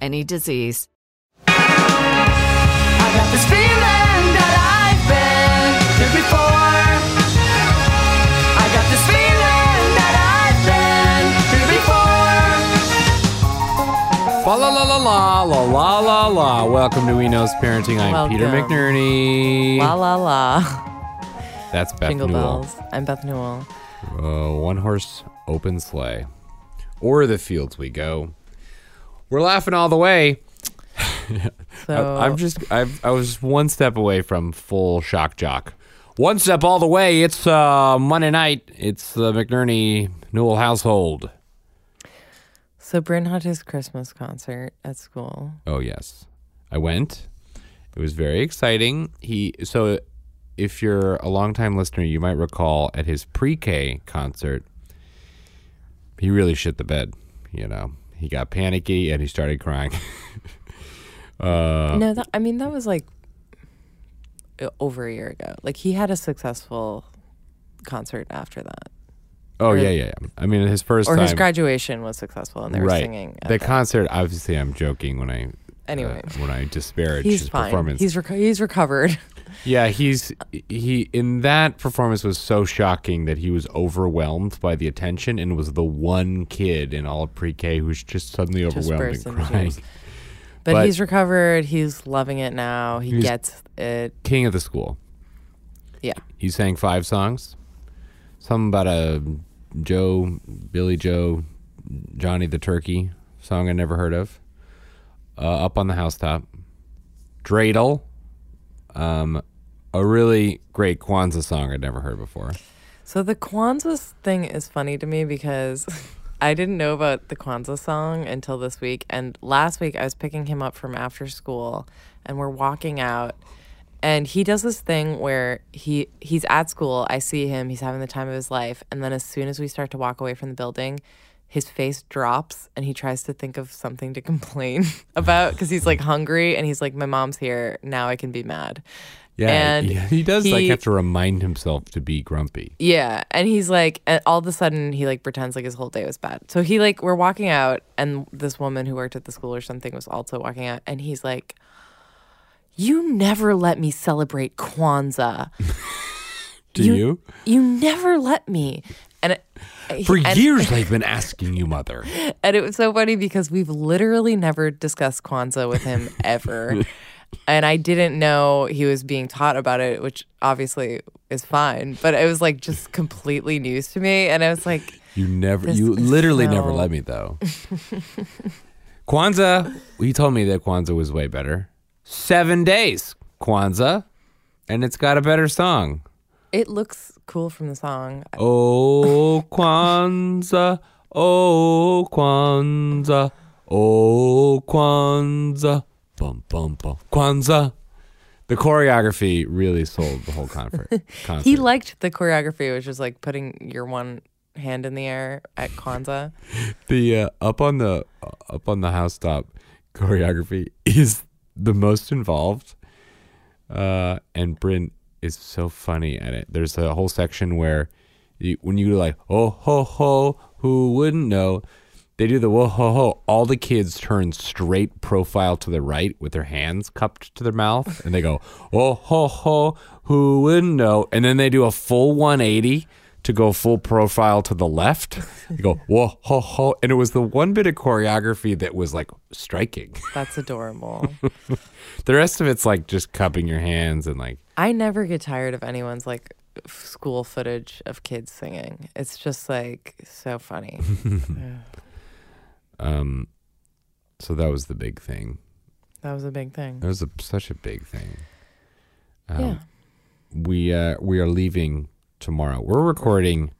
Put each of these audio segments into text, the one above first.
any disease. I got this feeling that I've been here before. I got this feeling that I've been here before. La la la la la la la la la. Welcome to We Knows Parenting. I'm Peter McNerney. La la la. That's Beth Jingle Newell. bells. I'm Beth Newell. Uh, one horse open sleigh. Or the fields we go. We're laughing all the way. So I, am just I've, I was one step away from full shock jock. One step all the way. It's uh, Monday night. It's the McNerney Newell household. so Bryn had his Christmas concert at school. Oh yes, I went. It was very exciting. He so if you're a longtime listener, you might recall at his pre-K concert, he really shit the bed. You know, he got panicky and he started crying. uh, no, that, I mean that was like uh, over a year ago. Like he had a successful concert after that, oh or- yeah, yeah, yeah. I mean, his first or time, his graduation was successful, and they were right? singing. the that. concert. Obviously, I'm joking when I. Anyway. uh, when I disparage He's his fine. performance, He's reco- he's recovered. Yeah, he's he in that performance was so shocking that he was overwhelmed by the attention and was the one kid in all of pre-K who's just suddenly overwhelmed and crying. But, But- he's recovered. He's loving it now. He gets it. King of the school. Yeah. He sang five songs. Something about a Joe, Billy Joe, Johnny the Turkey song I never heard of. Uh, up on the housetop. Dreidel. Um, a really great Kwanzaa song I'd never heard before. So the Kwanzaa thing is funny to me because I didn't know about the Kwanzaa song until this week. And last week I was picking him up from after school and we're walking out and he does this thing where he he's at school, I see him, he's having the time of his life, and then as soon as we start to walk away from the building, his face drops and he tries to think of something to complain about because he's like hungry and he's like, My mom's here, now I can be mad. Yeah, And yeah, he does like have to remind himself to be grumpy. Yeah, and he's like, and all of a sudden, he like pretends like his whole day was bad. So he like, we're walking out, and this woman who worked at the school or something was also walking out, and he's like, "You never let me celebrate Kwanzaa. Do you? You never let me." And it, For and- years, I've been asking you, mother. and it was so funny because we've literally never discussed Kwanzaa with him ever. and I didn't know he was being taught about it, which obviously is fine. But it was like just completely news to me, and I was like, You never, you literally never let me though. Kwanzaa, he told me that Kwanzaa was way better. Seven days, Kwanzaa, and it's got a better song. It looks cool from the song. Oh Kwanzaa, oh Kwanzaa, oh Kwanzaa, bum bum bum, Kwanzaa. The choreography really sold the whole concert. concert. He liked the choreography, which was like putting your one hand in the air at Kwanzaa. the uh, up on the uh, up on the housetop choreography is the most involved uh and Bryn is so funny at it. There's a whole section where you, when you do like oh ho ho who wouldn't know? They do the whoa ho ho. All the kids turn straight profile to the right with their hands cupped to their mouth and they go oh ho ho who wouldn't know? And then they do a full 180 to go full profile to the left. You go whoa ho ho, and it was the one bit of choreography that was like striking. That's adorable. The rest of it's like just cupping your hands and like I never get tired of anyone's like school footage of kids singing. It's just like so funny. um. So that was the big thing. that was a big thing. That was a, such a big thing. Um, yeah. We uh we are leaving tomorrow. We're recording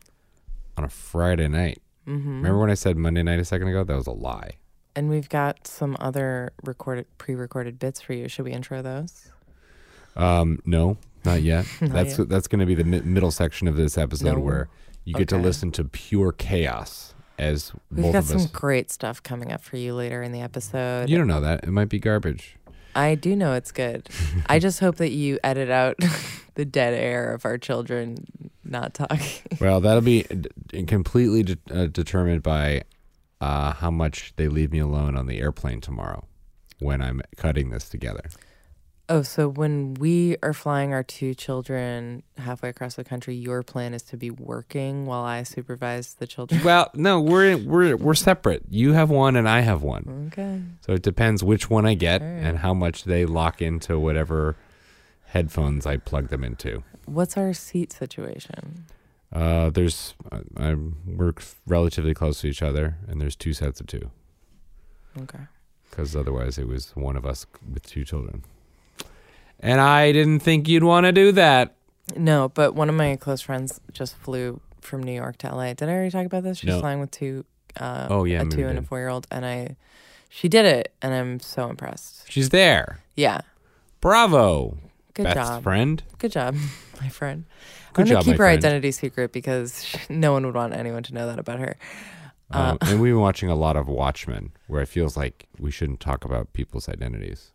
on a Friday night. Mm-hmm. Remember when I said Monday night a second ago? That was a lie. And we've got some other recorded, pre-recorded bits for you. Should we intro those? Um, no, not yet. Not that's yet. that's going to be the mi- middle section of this episode No. where you get to listen to pure chaos as We've both got of some us. great stuff coming up for you later in the episode. You don't know that it might be garbage. I do know it's good. I just hope that you edit out the dead air of our children not talking. Well, that'll be d- completely de- uh, determined by uh, how much they leave me alone on the airplane tomorrow when I'm cutting this together. Oh, so when we are flying our two children halfway across the country, your plan is to be working while I supervise the children. Well, no, we're we're we're separate. You have one and I have one. Okay. So it depends which one I get right. and how much they lock into whatever headphones I plug them into. What's our seat situation? Uh, there's I, I work relatively close to each other, and there's two sets of two Okay. because otherwise it was one of us with two children. And I didn't think you'd want to do that. No, but one of my close friends just flew from New York to LA. Did I already talk about this? She's No. flying with two uh Oh, yeah, a two and a four year old and I she did it and I'm so impressed. She's there. Yeah. Bravo, Good job. friend. Good job, my friend. Good I'm gonna keep her friend. identity secret because no one would want anyone to know that about her. Uh, Um, and we've been watching a lot of Watchmen, where it feels like we shouldn't talk about people's identities.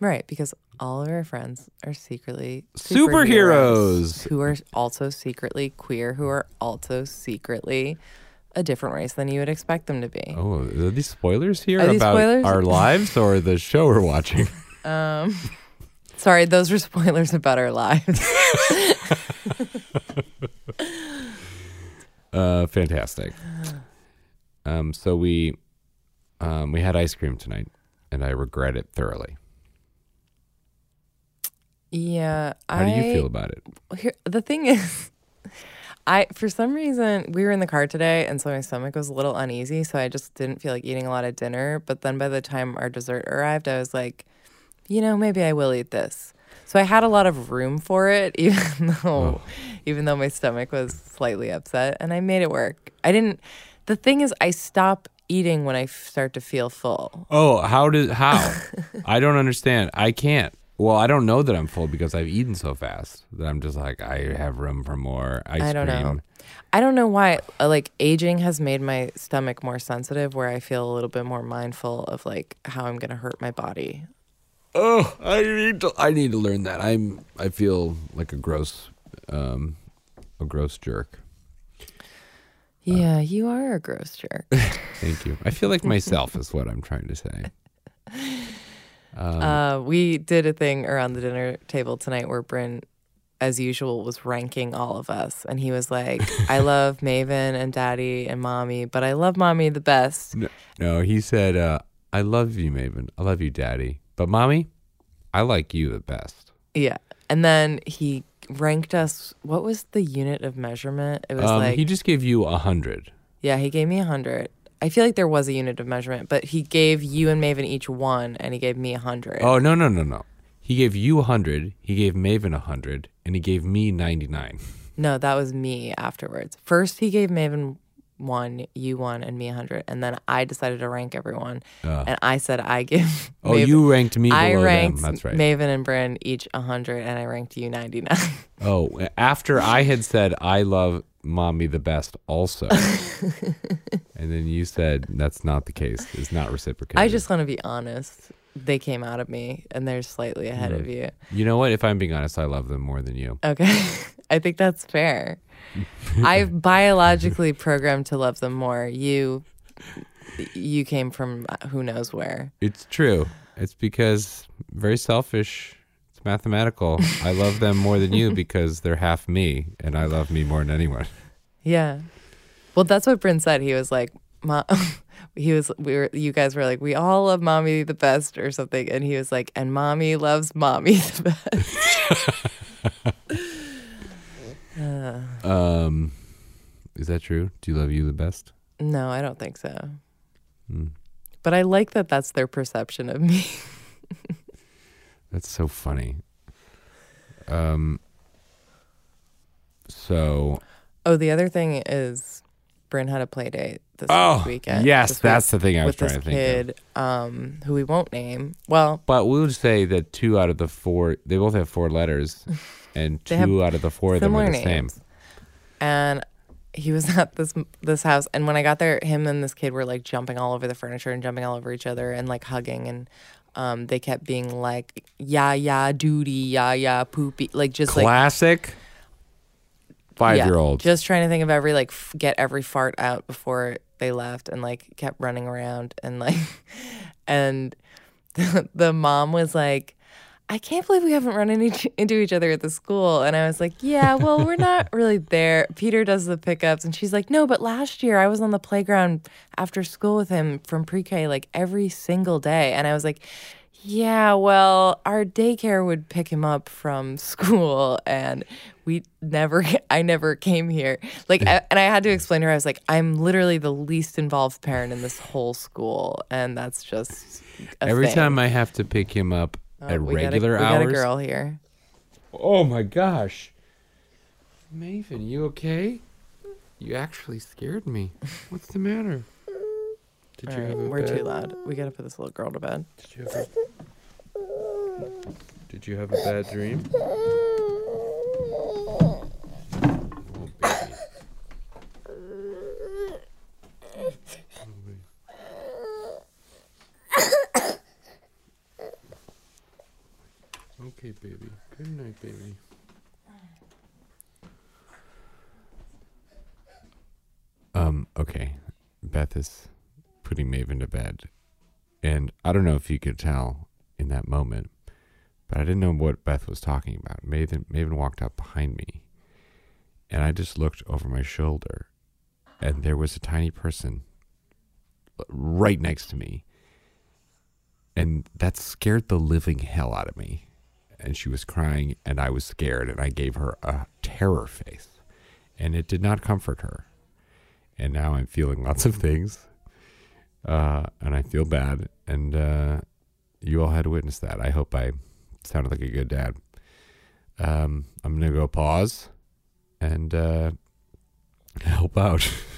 Right, because all of our friends are secretly Superheroes. who are also secretly queer, who are also secretly a different race than you would expect them to be. Oh, are these spoilers here Are about spoilers? our lives or the show we're watching? Um, sorry, those were spoilers about our lives. Uh, fantastic. Um, so we, um, we had ice cream tonight, and I regret it thoroughly. yeah, How do you feel about it? Here, the thing is, I for some reason we were in the car today, and so my stomach was a little uneasy. So I just didn't feel like eating a lot of dinner. But then by the time our dessert arrived, I was like, you know, maybe I will eat this. So I had a lot of room for it, even though, even though my stomach was slightly upset, and I made it work. I didn't. The thing is, I stop eating when I f- start to feel full. Oh, how did how? I don't understand. I can't. Well, I don't know that I'm full because I've eaten so fast that I'm just like I have room for more ice cream. I don't cream. know. I don't know why. uh, Like aging has made my stomach more sensitive, where I feel a little bit more mindful of like how I'm gonna hurt my body. Oh, I need to. I need to learn that. I'm. I feel like a gross, um, a gross jerk. Yeah, you are a gross jerk. Thank you. I feel like myself is what I'm trying to say. Um, uh, we did a thing around the dinner table tonight where Bryn, as usual, was ranking all of us, and he was like, "I love Maven and Daddy and Mommy, but I love Mommy the best." no, no, he said, uh, "I love you, Maven. I love you, Daddy. But mommy, I like you the best. Yeah. And then he ranked us. What was the unit of measurement? It was Um, like, he just gave you a hundred. yeah, he gave me a 100. I feel like there was a unit of measurement, but he gave you and Maven each one, and he gave me a 100. Oh no no no no! He gave you a hundred. He gave Maven a hundred, and he gave me ninety nine. No, that was me afterwards. First, he gave Maven one, you one, and me a 100. And then I decided to rank everyone. Ah. and I said I give. Oh, Maven- you ranked me below I ranked them. That's right. Maven and Bryn each a 100, and I ranked you 99. Oh, after I had said I love mommy the best also, and then you said that's not the case. It's not reciprocated. I just want to be honest. They came out of me, and they're slightly ahead of mm. you. You know what? If I'm being honest, I love them more than you. Okay. I think that's fair. I've biologically programmed to love them more. You you came from uh, who knows where. It's true. It's because very selfish. It's mathematical. I love them more than you because they're half me, and I love me more than anyone. Yeah. Well, that's what Prince said. He was like, "Mom," he was. We were. You guys were like, "We all love mommy the best" or something, and he was like, "And mommy loves mommy the best." Um, is that true? Do you love you the best? no, I don't think so. Hmm. But I like that. That's their perception of me. That's so funny. Um. So Oh, the other thing is, Bryn had a play date this Oh, weekend. yes, that's the thing I was trying to think of. kid, um, who we won't name. Well, But we'll say that two out of the four, they both have four letters, and two out of the four of them are the same. and he was at this this house and when i got there him and this kid were like jumping all over the furniture and jumping all over each other and like hugging and um, they kept being like yeah yeah duty yeah yeah poopy like just like Classic five year old. just trying to think of every like f- get every fart out before they left and like kept running around and like and the, the mom was like I can't believe we haven't run into, into each other at the school. And I was like, yeah, well, we're not really there. Peter does the pickups. And she's like, no, but last year I was on the playground after school with him from pre K like every single day. And I was like, yeah, well, our daycare would pick him up from school and we never, I never came here. Like, I, and I had to explain to her, I was like, I'm literally the least involved parent in this whole school. And that's just a Every thing. time I have to pick him up Oh, at we got a- regular we got hours. a girl here. Oh my gosh. Maven, you okay? You actually scared me. What's the matter? Did All you right, have a we're bad, too loud. We gotta put this little girl to bed. Did you have a, did you have a bad dream? Okay, baby. Good night, baby. Um, okay. Beth is putting Maven to bed. And I don't know if you could tell in that moment, but I didn't know what Beth was talking about. Maven, Maven walked up behind me, and I just looked over my shoulder, and there was a tiny person right next to me. And that scared the living hell out of me. And she was crying, and I was scared, and I gave her a terror face. And it did not comfort her. And now I'm feeling lots of things uh, and I feel bad. And uh, you all had to witness that. I hope I sounded like a good dad. Um, I'm gonna go pause and uh, help out.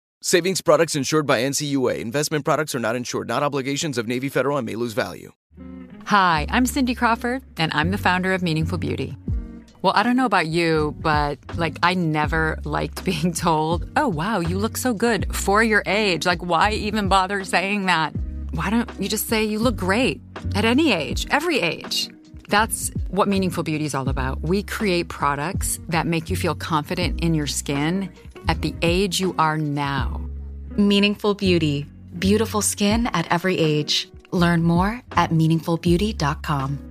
Savings products insured by NCUA. Investment products are not insured, not obligations of Navy Federal and may lose value. Hi, I'm Cindy Crawford, and I'm the founder of Meaningful Beauty. Well, I don't know about you, but like, I never liked being told, oh, wow, you look so good for your age. Like, why even bother saying that? why don't you just say you look great at any age, every age? That's what Meaningful Beauty is all about. We create products that make you feel confident in your skin at the age you are now. Meaningful Beauty. Beautiful skin at every age. Learn more at meaningfulbeauty.com.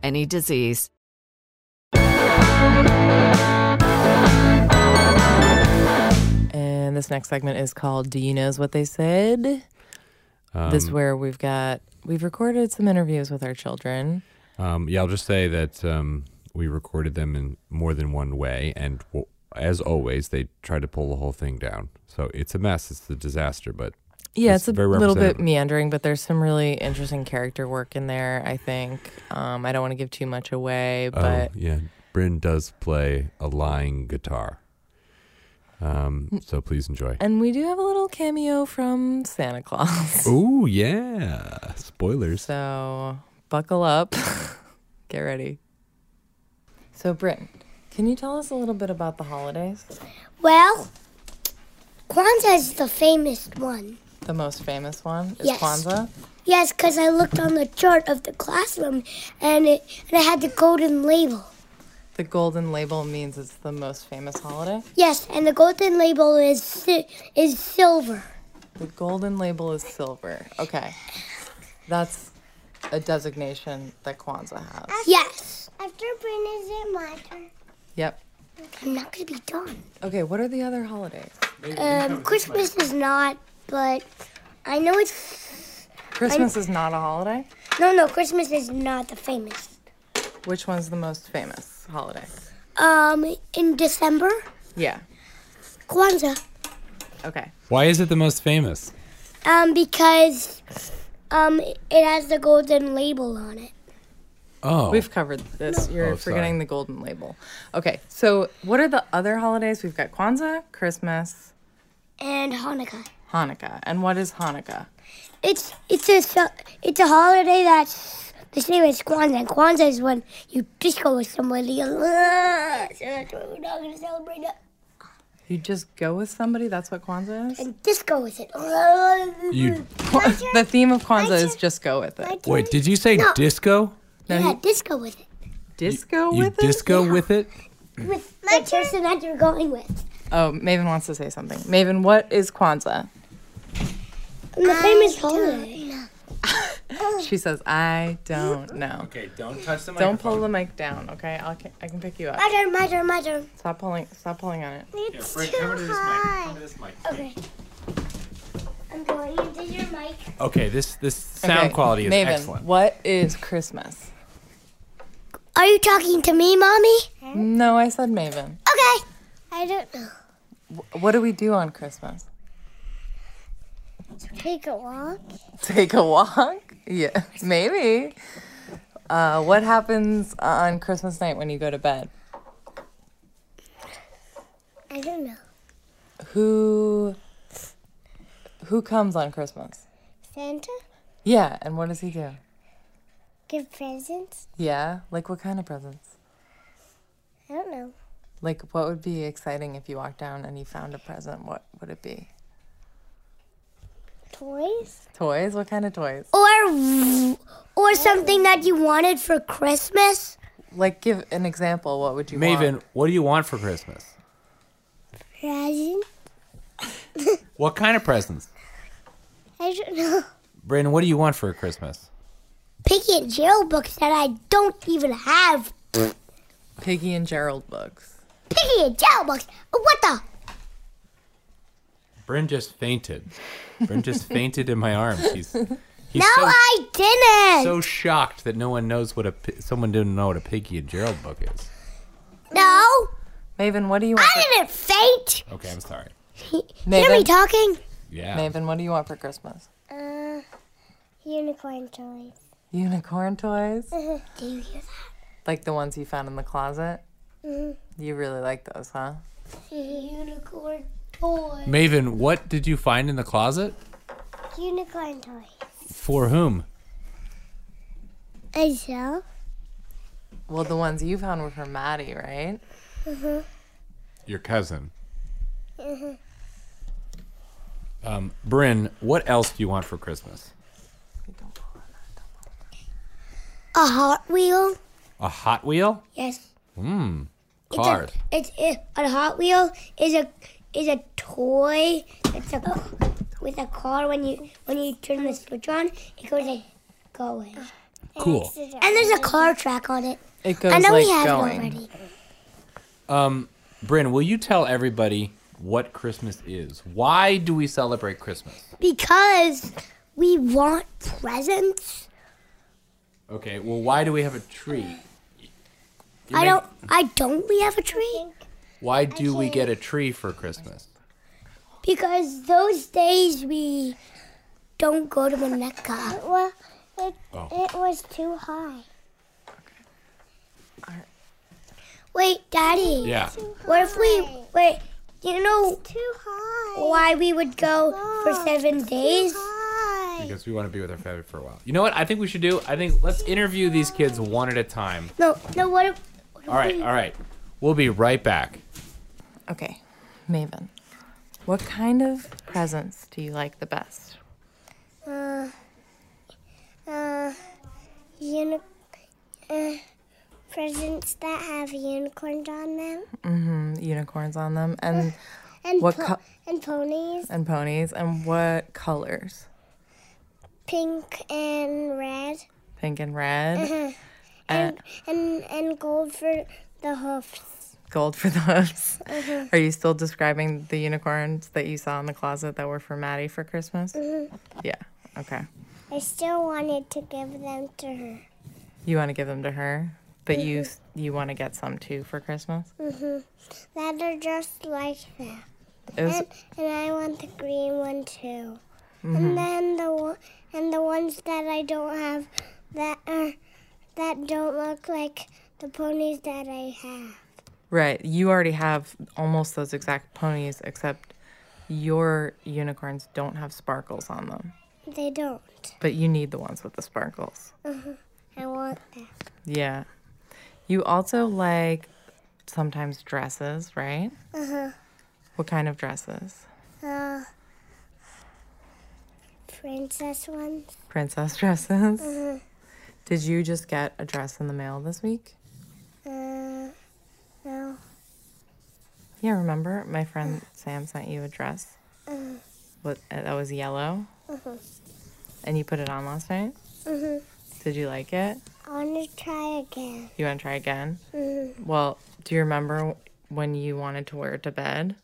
any disease. And this next segment is called Do You Knows What They Said? this is Um, where we've got we've recorded some interviews with our children. Um, yeah, I'll just say that um, we recorded them in more than one way, and w- as always, they tried to pull the whole thing down. So it's a mess. It's a disaster, but Yeah, it's, a very little bit meandering, but there's some really interesting character work in there, I think. Um, I don't want to give too much away, but oh, yeah, Bryn does play a lying guitar. Um, so please enjoy. and we do have a little cameo from Santa Claus. Oh yeah, spoilers. So buckle up. Get ready. So, Bryn, can you tell us a little bit about the holidays? Well, Kwanzaa is the famous one. The most famous one is Yes. Kwanzaa. Yes, because I looked on the chart of the classroom and it, and it had the golden label. The golden label means it's the most famous holiday. Yes, and the golden label is si- is silver. The golden label is silver. Okay. That's a designation that Kwanzaa has. Yes. After Bryn is it my turn? Yep. I'm not gonna be done. Okay, what are the other holidays? Um, Christmas is not, but I know it's Christmas is not a holiday. no, no. Christmas is not the famous. Which one's the most famous holiday? Um, in December, Yeah. Kwanzaa. Okay. Why is it the most famous? Um, because um, it has the golden label on it. Oh, We've covered this. You're Oh, sorry. forgetting the golden label. Okay, so what are the other holidays? We've got Kwanzaa, Christmas, And Hanukkah. Hanukkah. And what is Hanukkah? It's it's a it's a holiday that's the same as Kwanzaa. And Kwanzaa is when you disco with somebody. So that's why we're not gonna celebrate it. You just go with somebody? That's what Kwanzaa is? And disco with it. You the theme of Kwanzaa is just go with it. wait. Did you say No. disco? yeah, disco with it. Disco You with it? disco with it? With the person that you're going with. Oh, Maven wants to say something. Maven, what is Kwanzaa? And the famous holiday. She says, I don't know. Okay, don't touch the mic. Don't pull the mic down, okay? I'll, I can pick you up. My turn, my turn, my turn. Stop pulling. Stop pulling on it. It's too high. Okay. I'm going into your mic. Okay, this this sound Okay, quality is Maven, excellent. what is Christmas? Are you talking to me, mommy? No, I said Maven. Okay. I don't know. Wh- What do we do on Christmas? Take a walk. Take a walk? Yeah, maybe. Uh, what happens on Christmas night when you go to bed? I don't know. Who who comes on Christmas? Santa? Yeah, and what does he do? Give presents? Yeah, like what kind of presents? I don't know. Like what would be exciting if you walked down and you found a present? What would it be? Toys? Toys? What kind of toys? Or or something that you wanted for Christmas? Like give an example. What would you Maven, want? what do you want for Christmas? Present? What kind of presents? I don't know. Brandon, what do you want for Christmas? Piggie and Gerald books that I don't even have. Piggie and Gerald books. Piggie and Gerald books. What the? Bryn just fainted. Bryn just fainted in my arms. He's he's no, so, I didn't. so shocked that no one knows what a someone didn't know what a Piggie and Gerald book is. no, Maven, what do you want? I didn't faint. Okay, I'm sorry. Hear me talking? Yeah. Maven, what do you want for Christmas? Uh, unicorn toys. Unicorn toys? Do you hear that? Like the ones you found in the closet? that? Mhm. You really like those, huh? Unicorn toys. Maven, what did you find in the closet? Unicorn toys. For whom? I shall. Well, the ones you found were for Maddie, right? Mhm. Your cousin. Mhm. Um, Bryn, what else do you want for Christmas? A Hot Wheel. A Hot Wheel? Yes. Mmm. It's A, it's it, a Hot Wheel is a is a toy. It's a with a car. When you when you turn the switch on, it goes like going. Cool. And there's a car track on it. It goes I know like we have going. it already. Um, Bryn, will you tell everybody what Christmas is? Why do we celebrate Christmas? Because we want presents. Okay, well, why do we have a tree? You I make- don't. I don't. We have a tree Why do we get a tree for Christmas? because those days we don't go to Winnetka. Well, it, Oh. it was too high. Wait, Daddy. Yeah. What if we wait? You know too high. why we would go for seven days? Because we want to be with our family for a while. You know what? I think we should do. I think let's interview these kids one at a time. No, no. What if? All right, all right. We'll be right back. Okay, Maven, what kind of presents do you like the best? Uh, uh, uni- uh, presents that have unicorns on them Mm-hmm. Unicorns on them, and and what po- co- and ponies, and ponies, and what colors? pink and red, Pink and red, uh-huh. and and and gold for the hoofs. gold for the hoofs. Uh-huh. Are you still describing the unicorns that you saw in the closet that were for Maddie for Christmas? Mhm. Yeah. Okay. I still wanted to give them to her. You want to give them to her, but you you want to get some too for Christmas. hmm That are just like that. Was- and, and I want the green one too. Mhm. And then the and the ones that I don't have that are that don't look like the ponies that I have. Right. You already have almost those exact ponies, except your unicorns don't have sparkles on them. They don't. But you need the ones with the sparkles. uh I want that. Yeah. You also like sometimes dresses, right? Uh huh. What kind of dresses? Uh, princess ones. Princess dresses. Uh-huh. Did you just get a dress in the mail this week? Uh, no. Yeah, remember my friend Sam sent you a dress what that was yellow uh-huh. and you put it on last night? Uh-huh. Did you like it? I want to try again. You want to try again? Mhm. Well, do you remember when you wanted to wear it to bed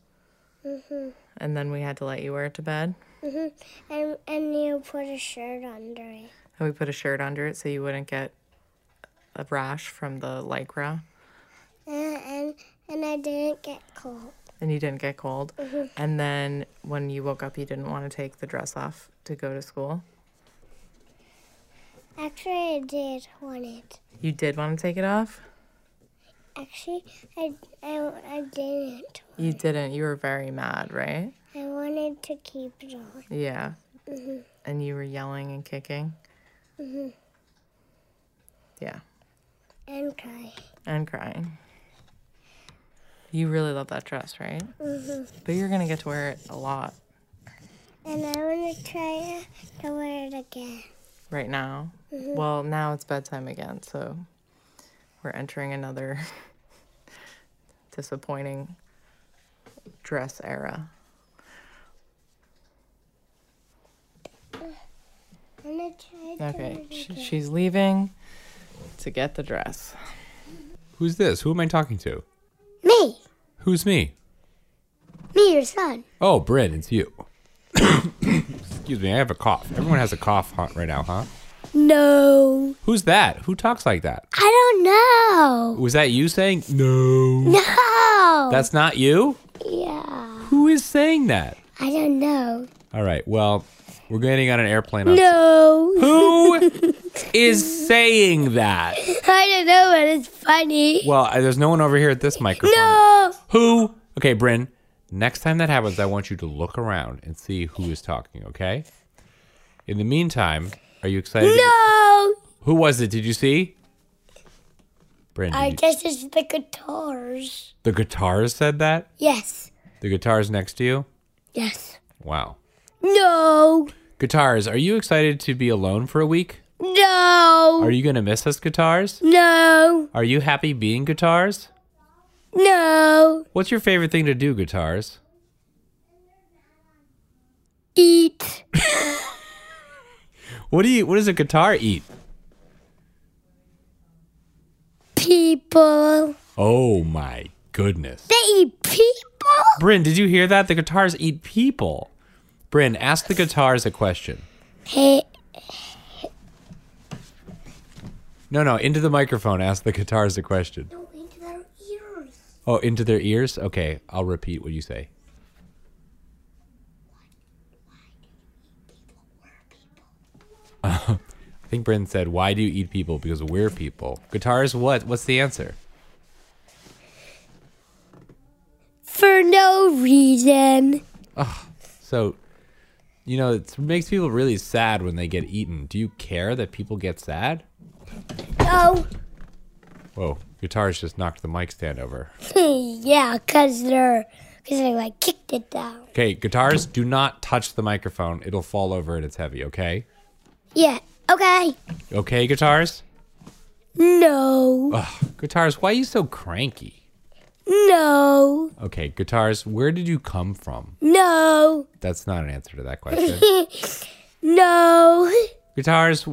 Mhm. and then we had to let you wear it to bed? Mhm. And and you put a shirt under it. And we put a shirt under it so you wouldn't get a rash from the lycra And and, and I didn't get cold. and you didn't get cold. Mhm. And then when you woke up, you didn't want to take the dress off to go to school. Actually, I did want it. You did want to take it off? Actually, I I, I didn't. You didn't. You were very mad, right? I wanted to keep it on. Yeah. Mhm. And you were yelling and kicking. Mhm. Yeah. And crying. And crying. You really love that dress, right? Mm-hmm. But you're going to get to wear it a lot. And I want to try to wear it again. Right now? Mm-hmm. Well, now it's bedtime again, so we're entering another disappointing dress era. Okay, she's leaving to get the dress. Who's this? Who am I talking to? Me. Who's me? Me, your son. Oh, Bryn, it's you. Excuse me, I have a cough. Everyone has a cough huh, right now, huh? No. Who's that? Who talks like that? I don't know. Was that you saying no? No. That's not you? yeah. Who is saying that? I don't know. All right, well, we're getting on an airplane. On No. Who is saying that? I don't know, but it's funny. Well, there's no one over here at this microphone. No. Who? Okay, Bryn, next time that happens, I want you to look around and see who is talking, okay? In the meantime, are you excited? No. Who was it? Did you see? Bryn, I guess it's the guitars. the guitars said that? Yes. The guitars next to you? Yes. Wow. No. Guitars, are you excited to be alone for a week? No. Are you going to miss us, guitars? No. Are you happy being guitars? No. What's your favorite thing to do, guitars? Eat. What do you what does a guitar eat? People. Oh my goodness. They eat people? Bryn, did you hear that? The guitars eat people. Bryn, ask the guitars a question. Hey. No, no, into the microphone. Ask the guitars a question. No, into their ears. Oh, into their ears? Okay, I'll repeat what you say. I think Bryn said, "Why do you eat people? Because we're people." Guitars, what? What's the answer? For no reason. So, you know, it makes people really sad when they get eaten. Do you care that people get sad? No. Whoa, guitars just knocked the mic stand over. yeah, because they're. Because they like kicked it down. Okay, guitars, do not touch the microphone. It'll fall over and it's heavy, okay? Yeah. Okay. Okay, guitars? No. Ugh, guitars, why are you so cranky? No. Okay, guitars, where did you come from? No. That's not an answer to that question. no. guitars,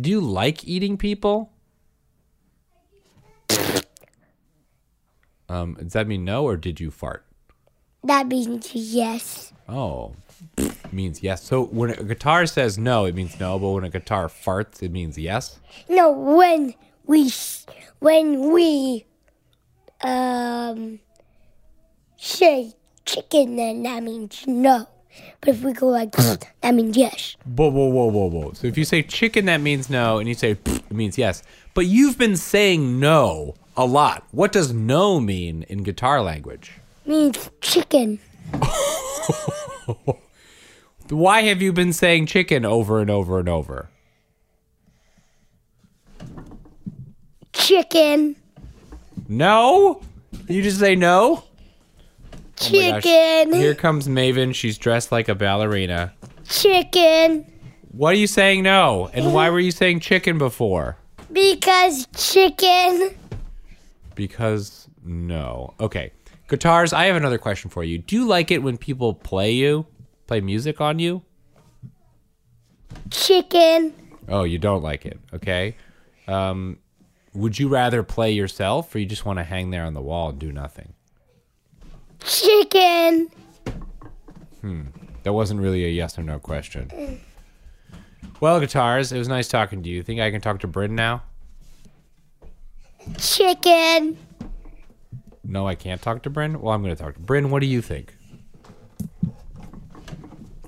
do you like eating people? Um, does that mean no or did you fart? That means yes. Oh, means yes. So when a guitar says no, it means no, but when a guitar farts, it means yes. No, when we when we um say chicken, then that means no. But if we go like that means yes. Whoa, whoa, whoa, whoa, whoa. So if you say chicken, that means no, and you say it means yes. But you've been saying no a lot. What does no mean in guitar language? Means chicken. Why have you been saying chicken over and over and over? Chicken. No? You just say no? Oh. Chicken. Here comes Maven. She's dressed like a ballerina. Chicken. What are you saying no? And why were you saying chicken before? Because chicken. Because no. Okay. Guitars, I have another question for you. Do you like it when people play you? Play music on you? Chicken. Oh, you don't like it. Okay. Um, would you rather play yourself or you just want to hang there on the wall and do nothing? Chicken. Hmm. That wasn't really a yes or no question. Well, guitars, it was nice talking to you. Think I can talk to Bryn now? Chicken. No, I can't talk to Bryn. Well, I'm going to talk to Bryn. What do you think?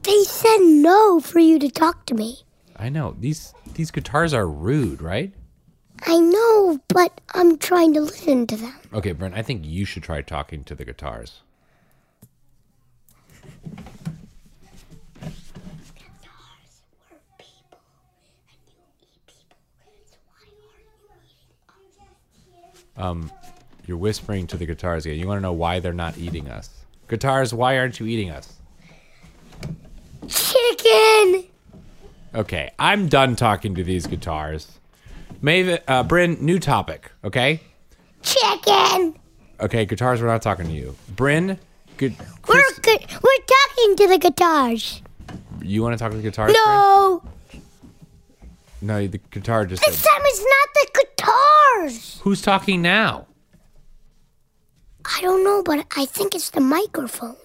They said no for you to talk to me. I know these these guitars are rude, right? I know, but I'm trying to listen to them. Okay, Bryn, I think you should try talking to the guitars. Um, you're whispering to the guitars again. You want to know why they're not eating us? Guitars, why aren't you eating us? Chicken. Okay, I'm done talking to these guitars. Maven, uh, Bryn, new topic. Okay, Chicken. okay, guitars. We're not talking to you. Bryn, good. We're talking to the guitars. You want to talk to the guitars? No. No, the guitar just This said. time it's not the guitars. Who's talking now? I don't know, but I think it's the microphones.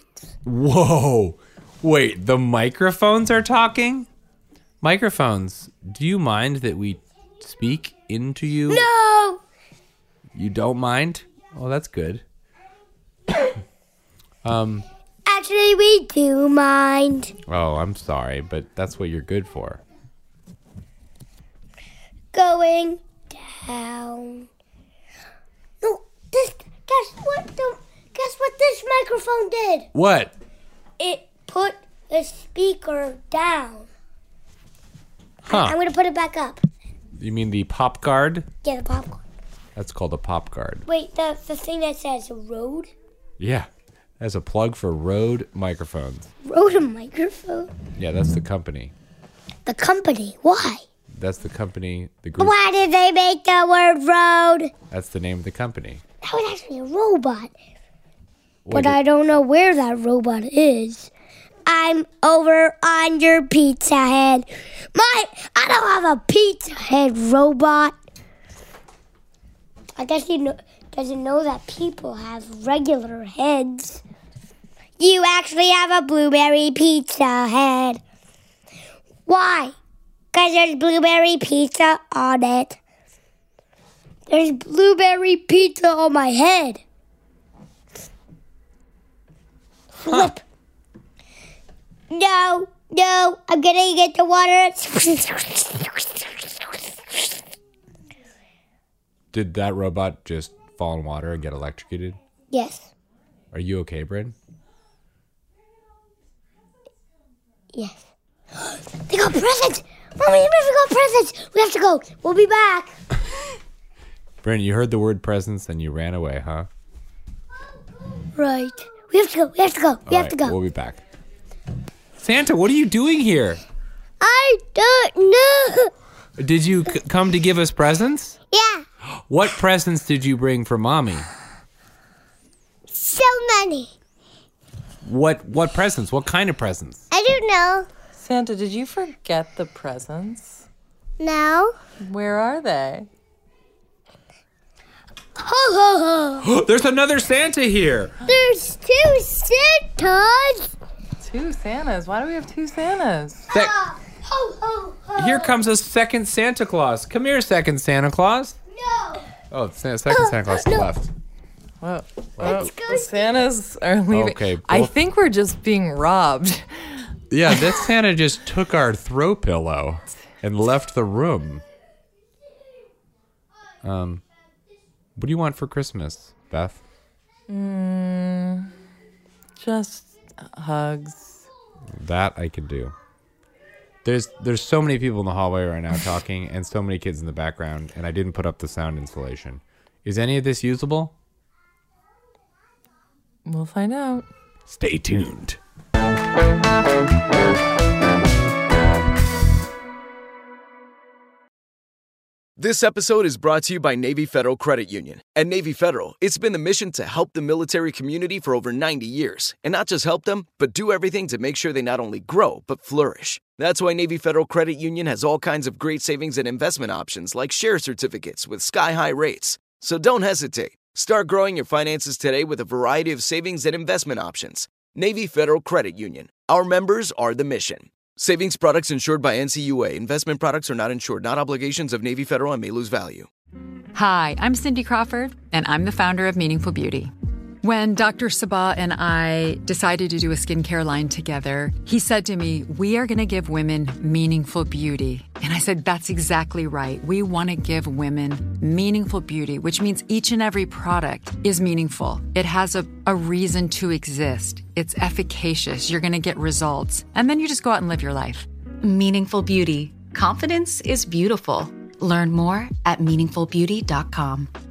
Whoa. Wait, the microphones are talking? Microphones, do you mind that we speak into you? No. You don't mind? Oh, that's good. um, Actually, we do mind. oh, I'm sorry, but that's what you're good for. Going down. No, this. Guess what? The, guess what this microphone did? What? It put the speaker down. Huh. I'm gonna put it back up. You mean the pop guard? Get the pop guard. That's called a pop guard. Wait, the the thing that says Rode. Yeah. As a plug for Rode microphones. Rode a microphone. Yeah, that's the company. The company. Why? That's the company. The group. Why did they make the word Rode? That's the name of the company. That was actually a robot. What but I don't know where that robot is. I'm over on your pizza head. My, I don't have a pizza head robot. I guess he know, doesn't know that people have regular heads. You actually have a blueberry pizza head. Why? Because there's blueberry pizza on it. There's blueberry pizza on my head. Flip. No, no, I'm gonna get the water. Did that robot just fall in water and get electrocuted? yes, Are you okay, Bryn? Yes. They got presents! Mommy, we got presents! We have to go. We'll be back. Bryn, you heard the word presents and you ran away, huh? Right. We have to go. We have to go. We have to go. We'll be back. Santa, what are you doing here? I don't know. Did you c- come to give us presents? Yeah, What presents did you bring for mommy? so many. What what presents? What kind of presents? I don't know. Santa, did you forget the presents? No. Where are they? Ho ho ho. There's another Santa here. There's two Santas. Two Santas. Why do we have two Santas? Sec- Ho ho ho. here comes a second Santa Claus. Come here, second Santa Claus. No. Oh, second Santa Claus to the left. Well, well, the Santas are leaving. Okay, I think we're just being robbed. Yeah, this Santa just took our throw pillow and left the room. Um, what do you want for Christmas, Beth? Mm, just hugs. That I can do. There's there's so many people in the hallway right now talking, and so many kids in the background, and I didn't put up the sound insulation. Is any of this usable? We'll find out. Stay tuned. This episode is brought to you by Navy Federal Credit Union. At Navy Federal, it's been the mission to help the military community for over 90 years. And not just help them, but do everything to make sure they not only grow, but flourish. That's why Navy Federal Credit Union has all kinds of great savings and investment options like share certificates with sky high rates. So don't hesitate. Start growing your finances today with a variety of savings and investment options. Navy Federal Credit Union. Our members are the mission. Savings products insured by NCUA. Investment products are not insured, not obligations of Navy Federal and may lose value. Hi, I'm Cindy Crawford, and I'm the founder of Meaningful Beauty. When Dr. Sebagh and I decided to do a skincare line together, he said to me, We are going to give women meaningful beauty. And I said, That's exactly right. We want to give women meaningful beauty, which means each and every product is meaningful. It has a, a reason to exist, it's efficacious. You're going to get results. And then you just go out and live your life. Meaningful Beauty. Confidence is beautiful. Learn more at meaningfulbeauty.com.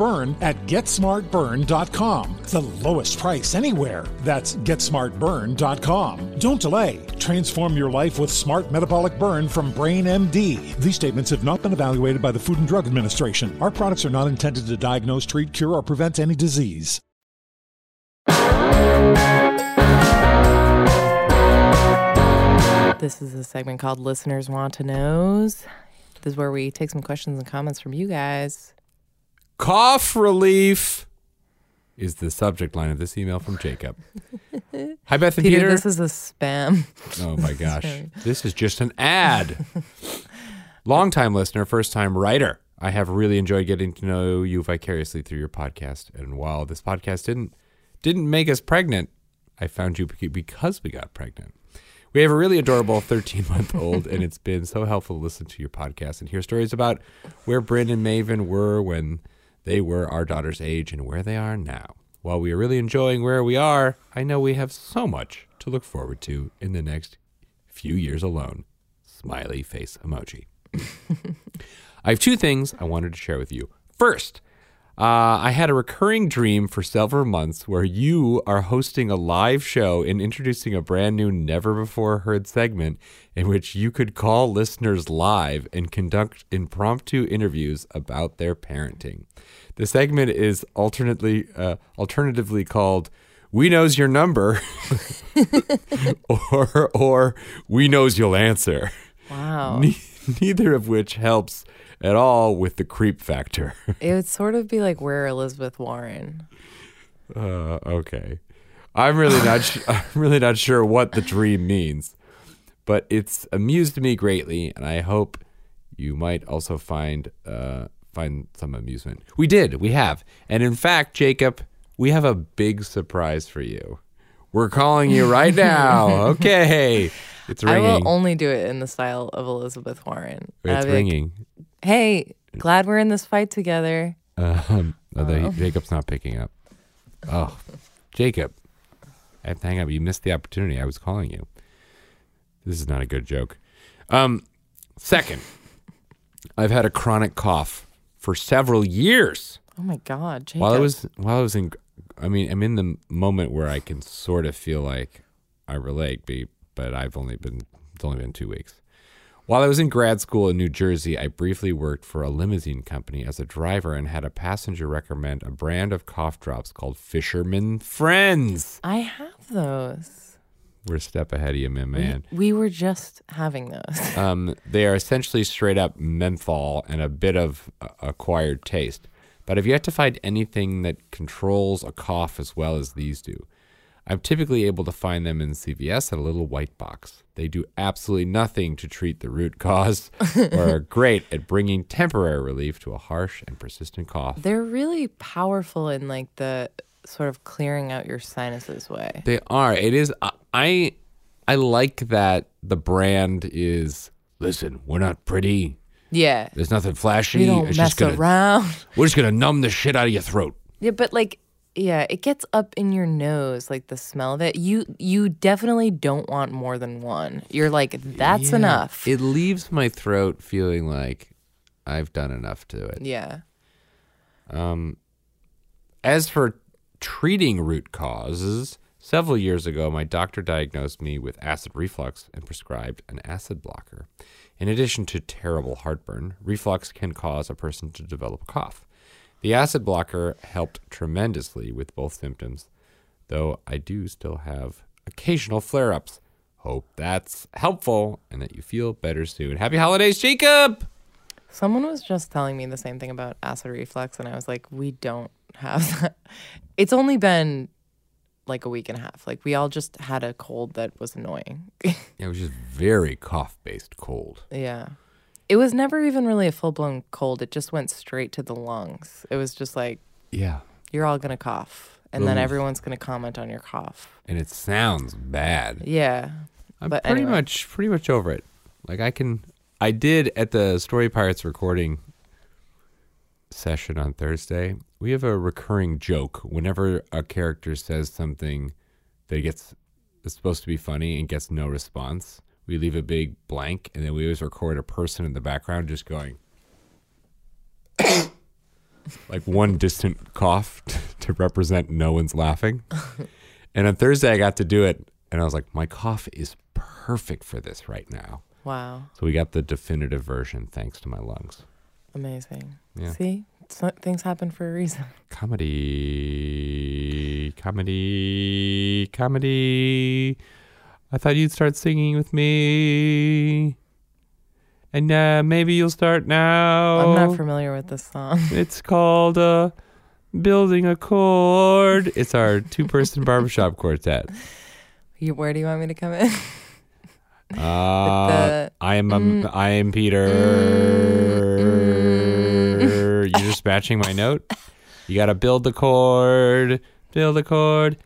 Burn at GetSmartBurn.com. The lowest price anywhere. That's GetSmartBurn.com. Don't delay. Transform your life with Smart Metabolic Burn from Brain MD. These statements have not been evaluated by the Food and Drug Administration. Our products are not intended to diagnose, treat, cure, or prevent any disease. This is a segment called Listeners Want to Knows. This is where we take some questions and comments from you guys. Cough relief is the subject line of this email from Jacob. Hi, Beth and Peter, Peter. this is a spam. Oh my gosh. Sorry. this is just an ad. Longtime listener, first time writer. I have really enjoyed getting to know you vicariously through your podcast. And while this podcast didn't didn't make us pregnant, I found you because we got pregnant. We have a really adorable 13 month old, and it's been so helpful to listen to your podcast and hear stories about where Bryn and Maven were when they were our daughter's age and where they are now. While we are really enjoying where we are, I know we have so much to look forward to in the next few years alone. Smiley face emoji. I have two things I wanted to share with you. First, uh, I had a recurring dream for several months where you are hosting a live show and introducing a brand new, never before heard segment in which you could call listeners live and conduct impromptu interviews about their parenting. The segment is alternately, uh, alternatively called "We Knows Your Number" or or "We Knows You'll Answer." Wow. Ne- neither of which helps at all with the creep factor. It would sort of be like where Elizabeth Warren. Uh, okay, I'm really not. Sh- I'm really not sure what the dream means, but it's amused me greatly, and I hope you might also find uh, find some amusement. We did. We have, and in fact, Jacob, we have a big surprise for you. We're calling you right now. Okay, it's ringing. I will only do it in the style of Elizabeth Warren. it's I'll like, ringing. Hey, glad we're in this fight together. Um, although Oh. Jacob's not picking up. Oh, Jacob, I have to hang up. You missed the opportunity. I was calling you. This is not a good joke. Um, second, I've had a chronic cough for several years. Oh my God, Jacob. While I was while I was in, I mean, I'm in the moment where I can sort of feel like I relate, but I've only been it's only been two weeks. While I was in grad school in New Jersey, I briefly worked for a limousine company as a driver and had a passenger recommend a brand of cough drops called Fisherman Friends. I have those. We're a step ahead of you, my man. We were just having those. Um, they are essentially straight up menthol and a bit of uh, acquired taste. But I've yet to find anything that controls a cough as well as these do. I'm typically able to find them in CVS at a little white box. They do absolutely nothing to treat the root cause or are great at bringing temporary relief to a harsh and persistent cough. They're really powerful in like the sort of clearing out your sinuses way. They are. It is. I I like that the brand is. Listen, we're not pretty. Yeah. There's nothing flashy. We don't It's mess just gonna, around. We're just gonna numb the shit out of your throat. Yeah, but like yeah, it gets up in your nose, like the smell of it. You you definitely don't want more than one. You're like, that's Yeah. enough. It leaves my throat feeling like I've done enough to it. yeah. Um, as for treating root causes, several years ago, my doctor diagnosed me with acid reflux and prescribed an acid blocker. In addition to terrible heartburn, reflux can cause a person to develop a cough. The acid blocker helped tremendously with both symptoms, though I do still have occasional flare ups. Hope that's helpful and that you feel better soon. Happy holidays, Jacob! Someone was just telling me the same thing about acid reflux, and I was like, we don't have that. It's only been like a week and a half. Like, we all just had a cold that was annoying. Yeah, it was just very cough based cold. yeah. It was never even really a full blown cold. It just went straight to the lungs. It was just like Yeah. you're all gonna cough, and then everyone's gonna comment on your cough. And it sounds bad. Yeah, I'm but pretty anyway. much pretty much over it. Like I can I did at the Story Pirates recording session on Thursday. We have a recurring joke whenever a character says something that gets is supposed to be funny and gets no response. We leave a big blank and then we always record a person in the background just going like one distant cough to represent no one's laughing. And on Thursday, I got to do it, and I was like, my cough is perfect for this right now. Wow, So we got the definitive version thanks to my lungs. amazing. Yeah. See, so, things happen for a reason. Comedy, comedy, comedy. I thought you'd start singing with me. And uh, maybe you'll start now. I'm not familiar with this song. It's called uh, Building a Chord. It's our two person barbershop quartet. You, where do you want me to come in? Uh, the- I am um, mm, I am Peter. You're just matching my note. You got to build the chord. Build the chord.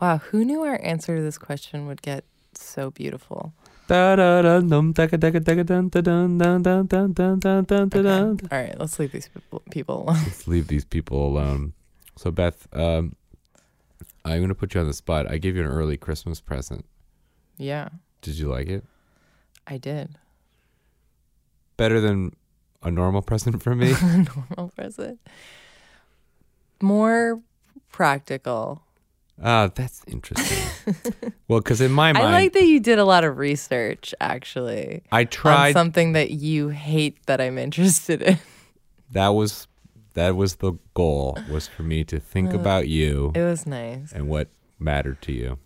Wow, who knew our answer to this question would get so beautiful? Dun. All right, let's leave these people, alone. Let's leave these people alone. So Beth, um, I'm gonna put you on the spot. I gave you an early Christmas present. yeah, Did you like it? I did. Better than a normal present for me? A normal present. More practical. Ah, that's interesting. well, because in my mind, I like that you did a lot of research, actually. I on tried. something that you hate that I'm interested in. that was that was the goal was for me to think Uh, about you It was nice. and what mattered to you.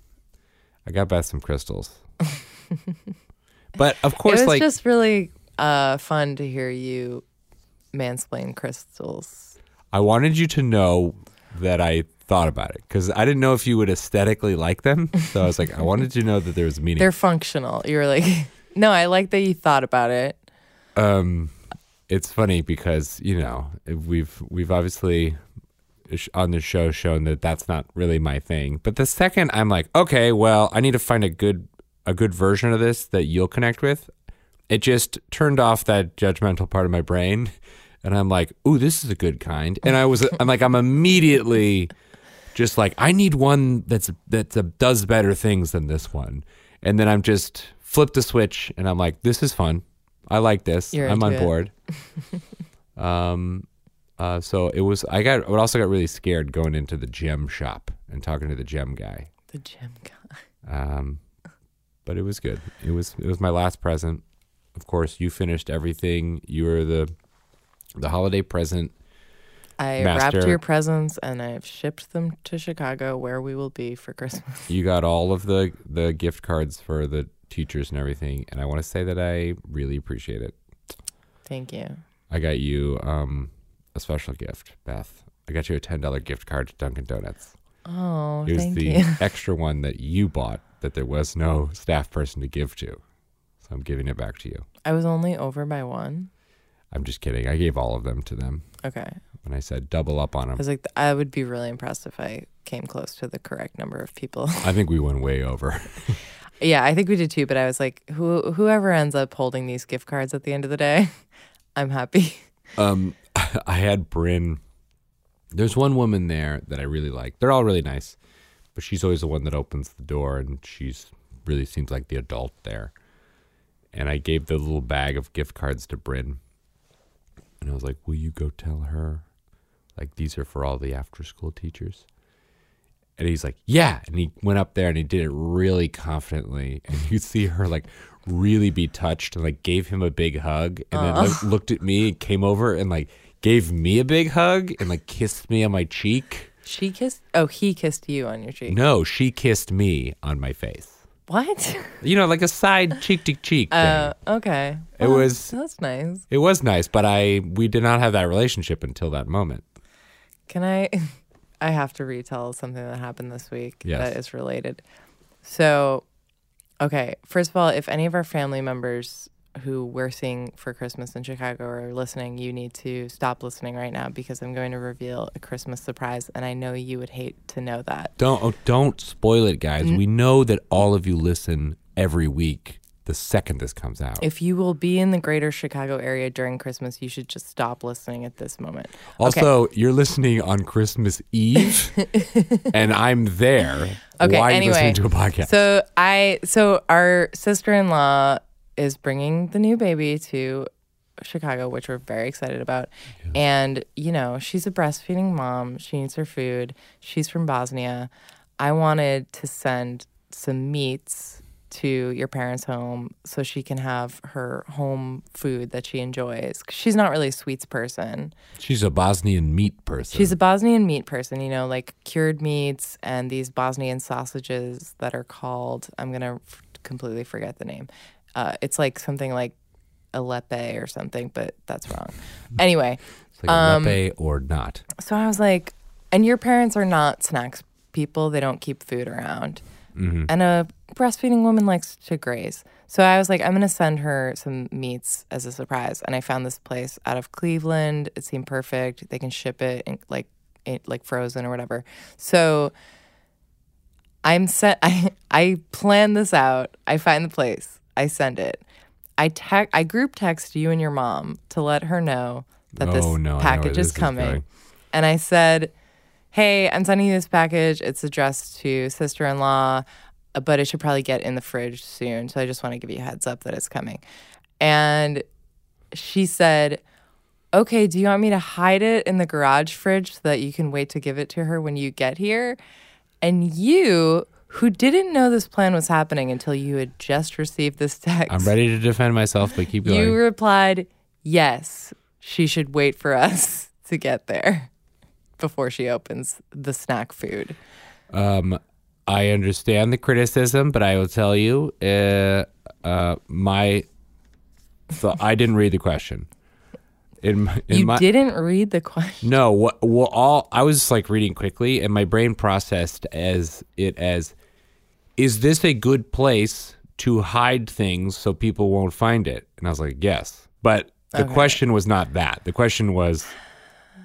I got Beth some crystals, but of course, it was like just really uh, fun to hear you mansplain crystals. I wanted you to know that I thought about it because I didn't know if you would aesthetically like them. So I was like, I wanted you to know that there was meaning. They're functional. You were like, no, I like that you thought about it. Um, it's funny because you know we've we've obviously on the show shown that that's not really my thing. But the second I'm like, okay, well, I need to find a good a good version of this that you'll connect with. It just turned off that judgmental part of my brain, and I'm like, ooh, this is a good kind. And I was, I'm like, I'm immediately just like, I need one that's that does better things than this one. And then I'm just flip the switch, and I'm like, this is fun. I like this. You're I'm on it. board. um, uh, so it was. I got. I also got really scared going into the gem shop and talking to the gem guy. The gym guy. Um, but it was good. It was. It was my last present. Of course, you finished everything. You were the the holiday present. I Master. wrapped your presents and I've shipped them to Chicago where we will be for Christmas. You got all of the the gift cards for the teachers and everything, and I want to say that I really appreciate it. Thank you. I got you um, a special gift, Beth. I got you a ten dollar gift card to Dunkin' Donuts. Oh, it was thank the you. extra one that you bought that there was no staff person to give to. So I'm giving it back to you. I was only over by one. I'm just kidding. I gave all of them to them Okay. when I said double up on them, I was like, I would be really impressed if I came close to the correct number of people. I think we went way over. yeah, I think we did too. But I was like, who whoever ends up holding these gift cards at the end of the day, I'm happy. Um, I had Bryn. There's one woman there that I really like. They're all really nice, but she's always the one that opens the door, and she's really seems like the adult there. And I gave the little bag of gift cards to Bryn, and I was like, "Will you go tell her, like these are for all the after school teachers?" And he's like, "Yeah," and he went up there and he did it really confidently, and you see her like really be touched and like gave him a big hug, and then like, looked at me, came over and like gave me a big hug and like kissed me on my cheek. She kissed. Oh, he kissed you on your cheek. No, she kissed me on my face. What? You know, like a side cheek to cheek thing. Uh, okay. It Well, was- That's nice. it was nice, but I we did not have that relationship until that moment. Can I? I have to retell something that happened this week Yes. that is related. So, Okay, first of all, if any of our family members who we're seeing for Christmas in Chicago are listening, you need to stop listening right now because I'm going to reveal a Christmas surprise, and I know you would hate to know that. Don't oh, don't spoil it, guys. We know that all of you listen every week. The second this comes out. If you will be in the greater Chicago area during Christmas, you should just stop listening at this moment. Also, you're listening on Christmas Eve, and I'm there. Okay, Why are you anyway, listening to a podcast? So I so our sister-in-law is bringing the new baby to Chicago, which we're very excited about. And you know, she's a breastfeeding mom. She needs her food. She's from Bosnia. I wanted to send some meats to your parents' home so she can have her home food that she enjoys. She's not really a sweets person. She's a Bosnian meat person. She's a Bosnian meat person, you know, like cured meats and these Bosnian sausages that are called, I'm going to f- completely forget the name. Uh, it's like something like Alepe or something, but that's wrong. Anyway, It's like um, or not. so I was like, and your parents are not snacks people, they don't keep food around. Mhm. And a breastfeeding woman likes to graze. So I was like, I'm going to send her some meats as a surprise. And I found this place out of Cleveland. It seemed perfect. They can ship it in, like it, like frozen or whatever. So I'm set. I I plan this out. I find the place. I send it. I tech. I group text you and your mom to let her know that this Oh, no, I know where package is is coming. going. and I said, "Hey, I'm sending you this package. It's addressed to sister-in-law, but it should probably get in the fridge soon. So I just want to give you a heads up that it's coming." And she said, "Okay, do you want me to hide it in the garage fridge so that you can wait to give it to her when you get here?" And you, who didn't know this plan was happening until you had just received this text, I'm ready to defend myself, but keep going. you replied, "Yes, she should wait for us to get there before she opens the snack food." Um, I understand the criticism, but I will tell you, uh, uh, my, so I didn't read the question. In, my- in you my, didn't read the question. No, what? Well, all I was just like reading quickly, and my brain processed as it as, is this a good place to hide things so people won't find it? And I was like, yes. But the Okay. question was not that. The question was,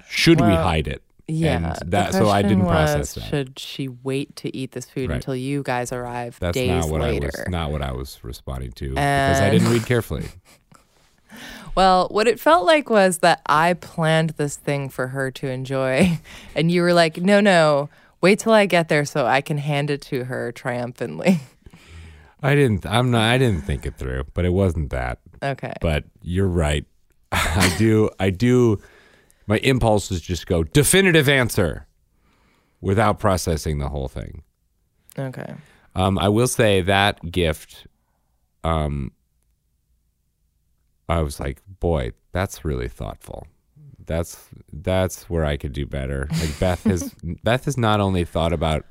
should we hide it? Yeah, And that so I didn't question process that. Should she wait to eat this food Right. until you guys arrive That's days not what later? I was not what I was responding to because I didn't read carefully. Well, what it felt like was that I planned this thing for her to enjoy, and you were like, "No, no, wait till I get there so I can hand it to her triumphantly." I didn't. I'm not. I didn't think it through, but it wasn't that. Okay. But you're right. I do. I do. My impulse is just go definitive answer, without processing the whole thing. Okay. Um, I will say that gift. Um, I was like, boy, that's really thoughtful. That's that's where I could do better. Like Beth has Beth has not only thought about.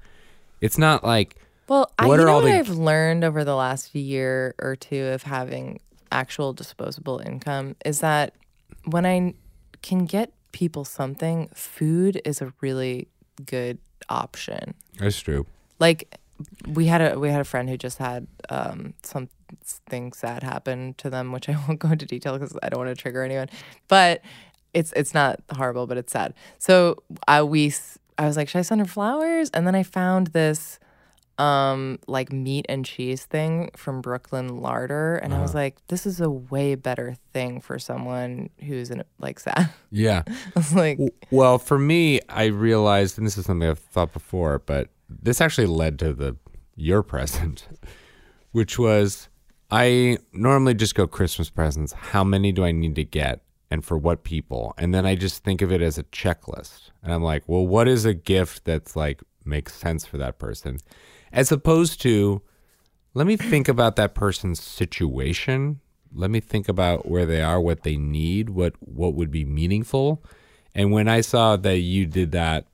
It's not like Well, I, What you are know what the- I've learned over the last year or two of having actual disposable income is that when I can get people something, food is a really good option. that's true. Like we had a we had a friend who just had um, something sad happen to them, which I won't go into detail because I don't want to trigger anyone. But it's it's not horrible, but it's sad. So I we I was like, should I send her flowers? And then I found this um like meat and cheese thing from Brooklyn Larder, and I was Uh-huh. like, this is a way better thing for someone who's in like sad. Yeah. I was like, Well, for me, I realized, and this is something I've thought before, but this actually led to the your present, which was I normally just go Christmas presents. How many do I need to get, and for what people? And then I just think of it as a checklist, and I'm like, well, what is a gift that's like makes sense for that person, as opposed to let me think about that person's situation. Let me think about where they are, what they need, what what would be meaningful. And when I saw that you did that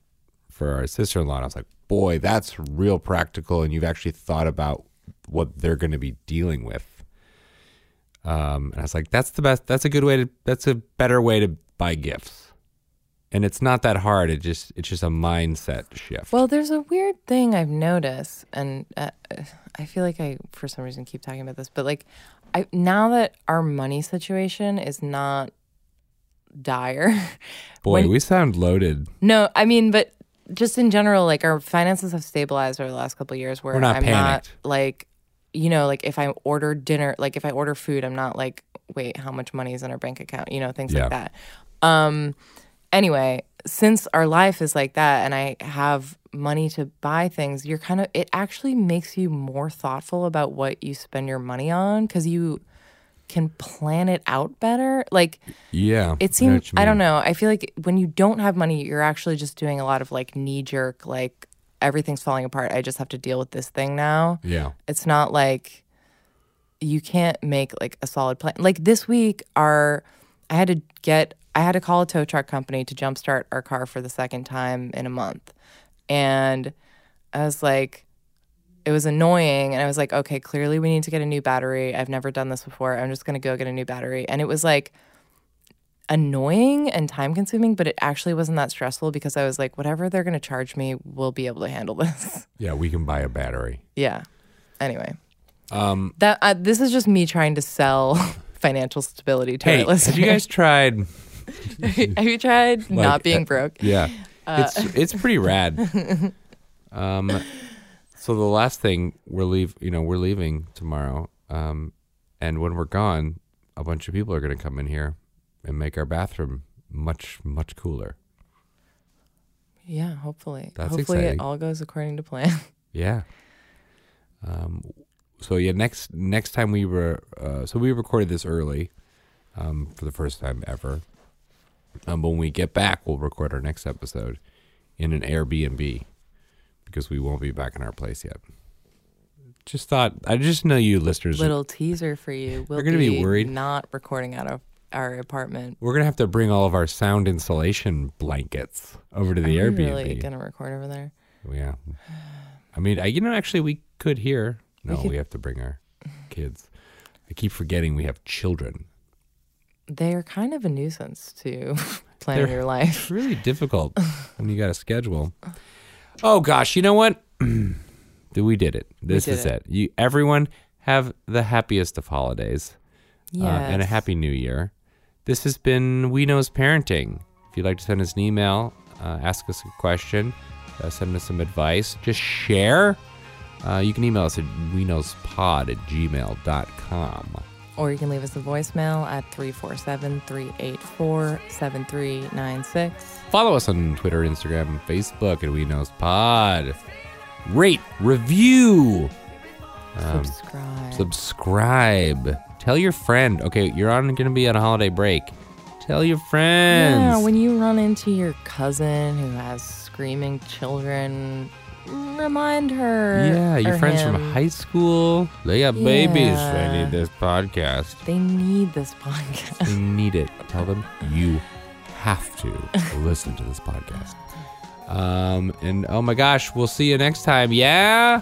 for our sister-in-law, I was like, "Boy, that's real practical and you've actually thought about what they're going to be dealing with." Um, and I was like, "That's the best. That's a good way to that's a better way to buy gifts." and it's not that hard. It just it's just a mindset shift. Well, there's a weird thing I've noticed, and uh, I feel like I, for some reason, keep talking about this. But like, I now that our money situation is not dire. Boy, when- we sound loaded. no, I mean, but just in general, like our finances have stabilized over the last couple of years. Where We're not I'm panicked. not like, you know, like if I order dinner, like if I order food, I'm not like, wait, how much money is in our bank account? You know, things Yeah. like that. Um, anyway, since our life is like that, and I have money to buy things, you're kind of it actually makes you more thoughtful about what you spend your money on because you can plan it out better. Like Yeah, it seems you I don't know. I feel like when you don't have money, you're actually just doing a lot of like knee jerk, like everything's falling apart. I just have to deal with this thing now. Yeah. It's not like you can't make like a solid plan. Like this week, our I had to get I had to call a tow truck company to jumpstart our car for the second time in a month, and I was like, it was annoying, and I was like, okay, clearly we need to get a new battery. I've never done this before. I'm just gonna go get a new battery, and it was like annoying and time consuming, but it actually wasn't that stressful because I was like, whatever they're gonna charge me, we'll be able to handle this. Yeah, we can buy a battery. yeah. Anyway. Um, That uh, this is just me trying to sell financial stability to hey, our listeners. have you guys tried? have you tried like, not being uh, broke? Yeah, Uh, it's it's pretty rad. Um, so the last thing we're leave, you know, we're leaving tomorrow. Um, and when we're gone, a bunch of people are going to come in here and make our bathroom much much cooler. yeah, hopefully. That's hopefully exciting. it all goes according to plan. Yeah. Um, so yeah, next next time we were, uh, so we recorded this early, um, for the first time ever. Um, but when we get back, we'll record our next episode in an Airbnb because we won't be back in our place yet. Just thought, I just know you listeners. Little teaser for you. We'll You're gonna be be worried. not recording out of our apartment. We're gonna have to bring all of our sound insulation blankets over to the Are we Airbnb. really gonna record over there? Yeah. I mean, I, you know, actually, we could hear. No, we, could- have to bring our kids. I keep forgetting we have children. They're kind of a nuisance to planning your life. It's really difficult when you got a schedule. Oh gosh, you know what? We did it? This did is it. it. You everyone have the happiest of holidays. uh, and a happy new year. This has been We Knows Parenting. If you'd like to send us an email, uh, ask us a question, uh, send us some advice, just share. Uh, you can email us at we knowspod at gmail.com. Or you can leave us a voicemail at 347 384 7396. Follow us on Twitter, Instagram, and Facebook at We Knows Pod. Rate, review, um, Subscribe. subscribe. Tell your friend. Okay, you're on going to be on a holiday break. Tell your friends. Yeah, when you run into your cousin who has screaming children, remind her. yeah, your friends from high school. They got babies. They need this podcast. They need this podcast. They need it. Tell them you have to listen to this podcast. Um, and oh my gosh, we'll see you next time. Yeah.